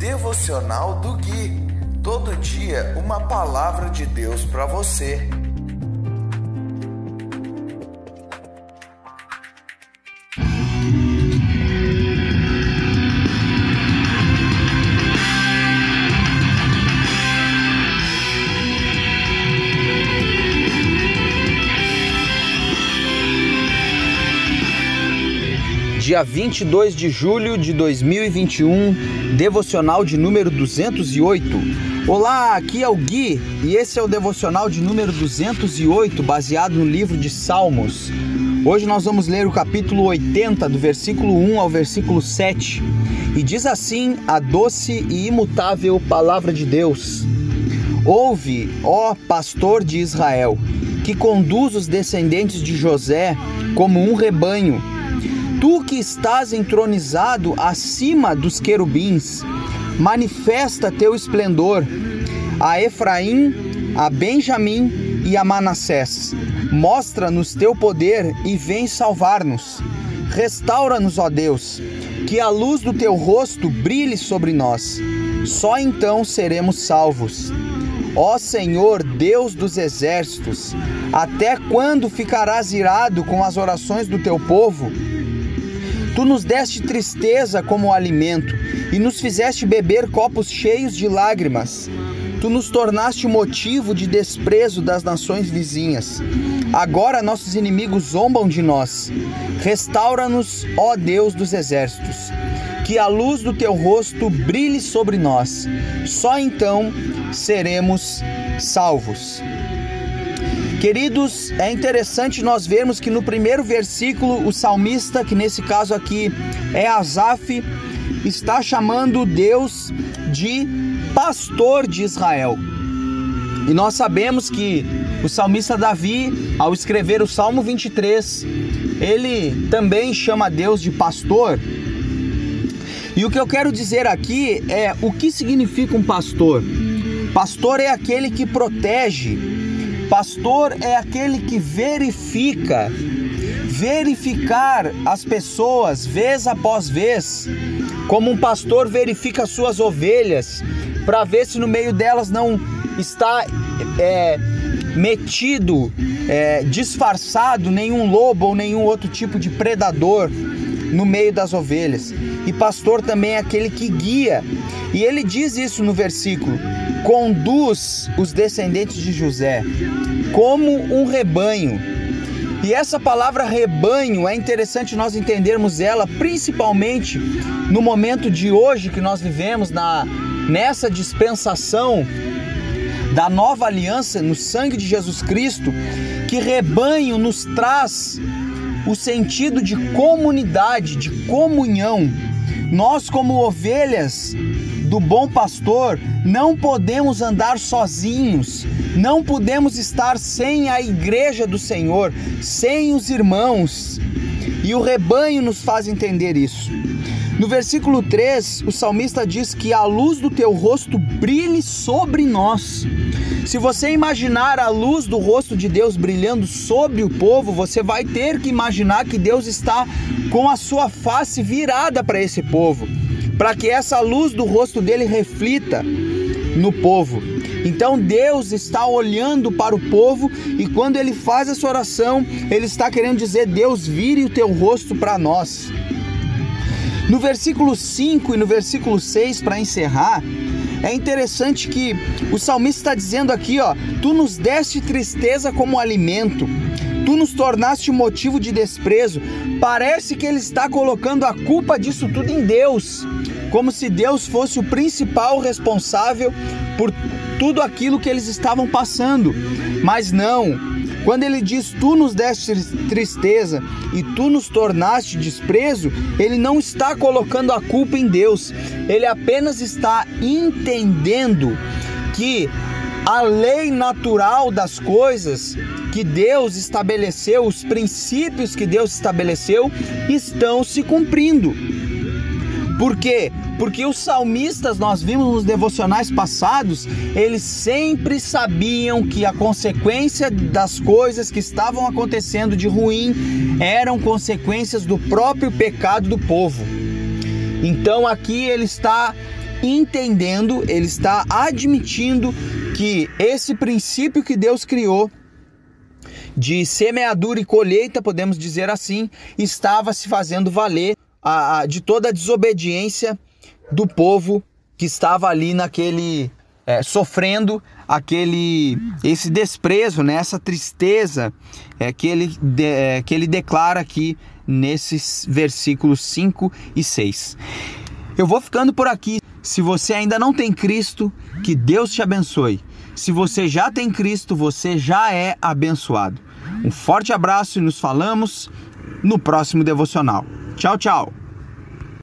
Devocional do Gui. Todo dia uma palavra de Deus para você. Dia 22 de julho de 2021, devocional de número 208. Olá, aqui é o Gui e esse é o devocional de número 208, baseado no livro de Salmos. Hoje nós vamos ler o capítulo 80, do versículo 1 ao versículo 7, e diz assim a doce e imutável palavra de Deus: Ouve, ó pastor de Israel, que conduz os descendentes de José como um rebanho Tu que estás entronizado acima dos querubins, manifesta teu esplendor a Efraim, a Benjamim e a Manassés. Mostra-nos teu poder e vem salvar-nos. Restaura-nos, ó Deus, que a luz do teu rosto brilhe sobre nós. Só então seremos salvos. Ó Senhor, Deus dos exércitos, até quando ficarás irado com as orações do teu povo? Tu nos deste tristeza como alimento e nos fizeste beber copos cheios de lágrimas. Tu nos tornaste motivo de desprezo das nações vizinhas. Agora nossos inimigos zombam de nós. Restaura-nos, ó Deus dos exércitos. Que a luz do teu rosto brilhe sobre nós. Só então seremos salvos. Queridos, é interessante nós vermos que no primeiro versículo o salmista, que nesse caso aqui é Asaf, está chamando Deus de pastor de Israel. E nós sabemos que o salmista Davi, ao escrever o Salmo 23, ele também chama Deus de pastor. E o que eu quero dizer aqui é o que significa um pastor. Pastor é aquele que protege, Pastor é aquele que verifica, verificar as pessoas vez após vez, como um pastor verifica suas ovelhas, para ver se no meio delas não está é, metido, é, disfarçado nenhum lobo ou nenhum outro tipo de predador no meio das ovelhas. E pastor também é aquele que guia. E ele diz isso no versículo: conduz os descendentes de José como um rebanho. E essa palavra rebanho é interessante nós entendermos ela principalmente no momento de hoje que nós vivemos na nessa dispensação da nova aliança no sangue de Jesus Cristo, que rebanho nos traz o sentido de comunidade, de comunhão. Nós como ovelhas do bom pastor, não podemos andar sozinhos, não podemos estar sem a igreja do Senhor, sem os irmãos. E o rebanho nos faz entender isso. No versículo 3, o salmista diz que a luz do teu rosto brilhe sobre nós. Se você imaginar a luz do rosto de Deus brilhando sobre o povo, você vai ter que imaginar que Deus está com a sua face virada para esse povo para que essa luz do rosto dele reflita no povo. Então Deus está olhando para o povo e quando ele faz essa oração, ele está querendo dizer: Deus, vire o teu rosto para nós. No versículo 5 e no versículo 6, para encerrar, é interessante que o salmista está dizendo aqui, ó, tu nos deste tristeza como alimento, tu nos tornaste motivo de desprezo. Parece que ele está colocando a culpa disso tudo em Deus como se Deus fosse o principal responsável por tudo aquilo que eles estavam passando. Mas não. Quando ele diz tu nos deste tristeza e tu nos tornaste desprezo, ele não está colocando a culpa em Deus. Ele apenas está entendendo que a lei natural das coisas que Deus estabeleceu, os princípios que Deus estabeleceu, estão se cumprindo. Por quê? Porque os salmistas, nós vimos nos devocionais passados, eles sempre sabiam que a consequência das coisas que estavam acontecendo de ruim eram consequências do próprio pecado do povo. Então aqui ele está entendendo, ele está admitindo que esse princípio que Deus criou de semeadura e colheita, podemos dizer assim, estava se fazendo valer a, a, de toda a desobediência do povo que estava ali naquele é, sofrendo aquele esse desprezo, né, essa tristeza é, que, ele, de, é, que ele declara aqui nesses versículos 5 e 6. Eu vou ficando por aqui. Se você ainda não tem Cristo, que Deus te abençoe. Se você já tem Cristo, você já é abençoado. Um forte abraço e nos falamos no próximo devocional. Tchau, tchau.